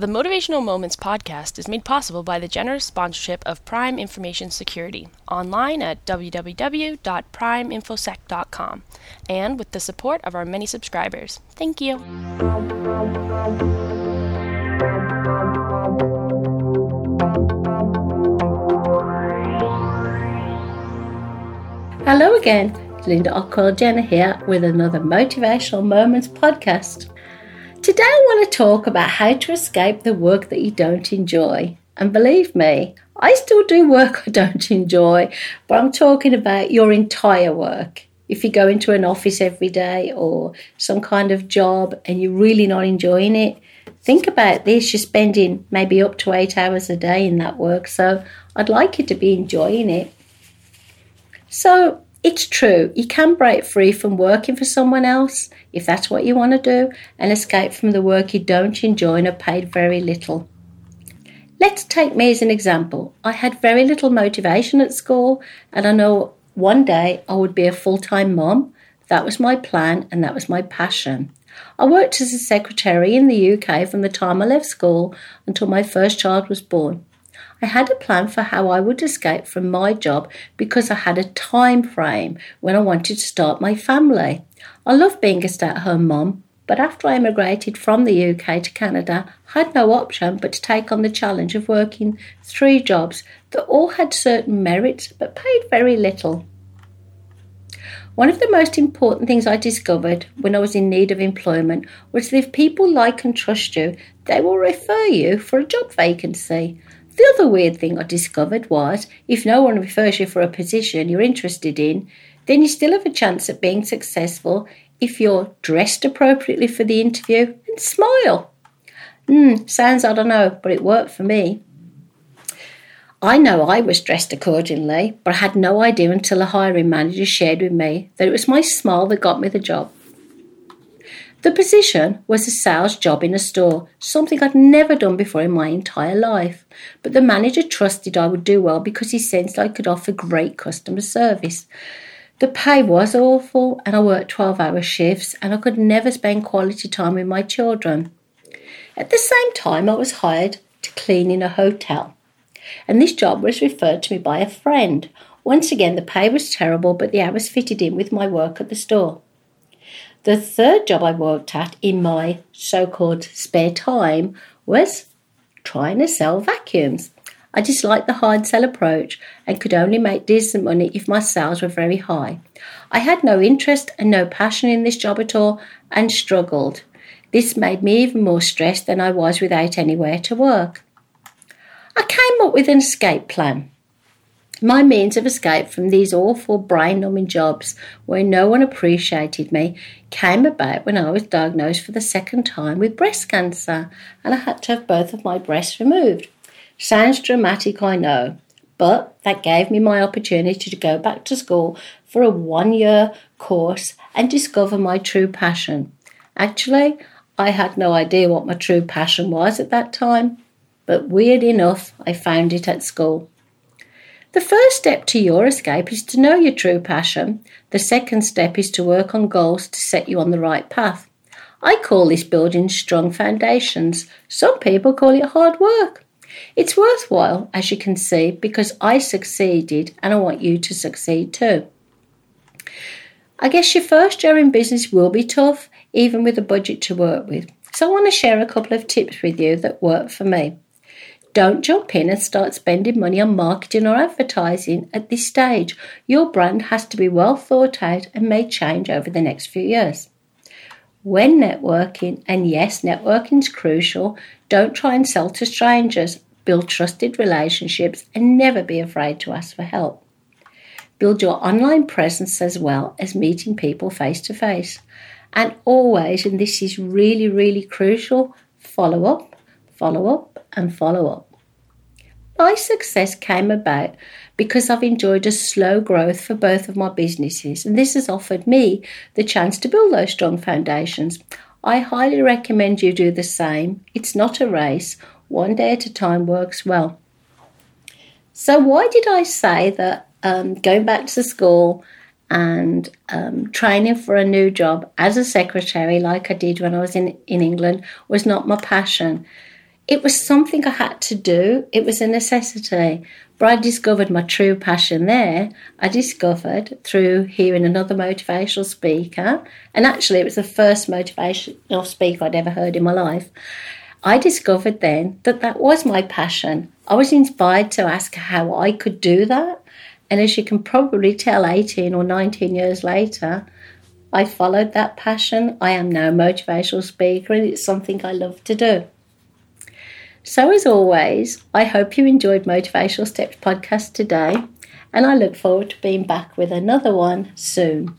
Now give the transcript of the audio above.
The Motivational Moments podcast is made possible by the generous sponsorship of Prime Information Security, online at www.primeinfosec.com, and with the support of our many subscribers. Thank you. Hello again, Linda Ockwell Jenner here with another Motivational Moments podcast. Today I want to talk about how to escape the work that you don't enjoy. And believe me, I still do work I don't enjoy, but I'm talking about your entire work. If you go into an office every day or some kind of job and you're really not enjoying it, think about this. You're spending maybe up to eight hours a day in that work, so I'd like you to be enjoying it. So, it's true, you can break free from working for someone else if that's what you want to do and escape from the work you don't enjoy and are paid very little. Let's take me as an example. I had very little motivation at school, and I know one day I would be a full time mom. That was my plan and that was my passion. I worked as a secretary in the UK from the time I left school until my first child was born. I had a plan for how I would escape from my job because I had a time frame when I wanted to start my family. I love being a stay at home mom, but after I emigrated from the UK to Canada, I had no option but to take on the challenge of working three jobs that all had certain merits but paid very little. One of the most important things I discovered when I was in need of employment was that if people like and trust you, they will refer you for a job vacancy. The other weird thing I discovered was if no one refers you for a position you're interested in, then you still have a chance at being successful if you're dressed appropriately for the interview and smile. Hmm, sounds I don't know, but it worked for me. I know I was dressed accordingly, but I had no idea until a hiring manager shared with me that it was my smile that got me the job. The position was a sales job in a store, something I'd never done before in my entire life. But the manager trusted I would do well because he sensed I could offer great customer service. The pay was awful, and I worked 12 hour shifts, and I could never spend quality time with my children. At the same time, I was hired to clean in a hotel, and this job was referred to me by a friend. Once again, the pay was terrible, but the hours fitted in with my work at the store. The third job I worked at in my so called spare time was trying to sell vacuums. I disliked the hard sell approach and could only make decent money if my sales were very high. I had no interest and no passion in this job at all and struggled. This made me even more stressed than I was without anywhere to work. I came up with an escape plan. My means of escape from these awful brain numbing jobs where no one appreciated me came about when I was diagnosed for the second time with breast cancer and I had to have both of my breasts removed. Sounds dramatic, I know, but that gave me my opportunity to go back to school for a one year course and discover my true passion. Actually, I had no idea what my true passion was at that time, but weird enough, I found it at school. The first step to your escape is to know your true passion. The second step is to work on goals to set you on the right path. I call this building strong foundations. Some people call it hard work. It's worthwhile, as you can see, because I succeeded and I want you to succeed too. I guess your first year in business will be tough, even with a budget to work with. So I want to share a couple of tips with you that work for me. Don't jump in and start spending money on marketing or advertising at this stage. Your brand has to be well thought out and may change over the next few years. When networking, and yes, networking is crucial, don't try and sell to strangers. Build trusted relationships and never be afraid to ask for help. Build your online presence as well as meeting people face to face. And always, and this is really, really crucial, follow up, follow up, and follow up. My success came about because I've enjoyed a slow growth for both of my businesses, and this has offered me the chance to build those strong foundations. I highly recommend you do the same. It's not a race, one day at a time works well. So, why did I say that um, going back to school and um, training for a new job as a secretary, like I did when I was in, in England, was not my passion? It was something I had to do, it was a necessity. But I discovered my true passion there. I discovered through hearing another motivational speaker, and actually, it was the first motivational speaker I'd ever heard in my life. I discovered then that that was my passion. I was inspired to ask how I could do that. And as you can probably tell, 18 or 19 years later, I followed that passion. I am now a motivational speaker, and it's something I love to do. So, as always, I hope you enjoyed Motivational Steps podcast today, and I look forward to being back with another one soon.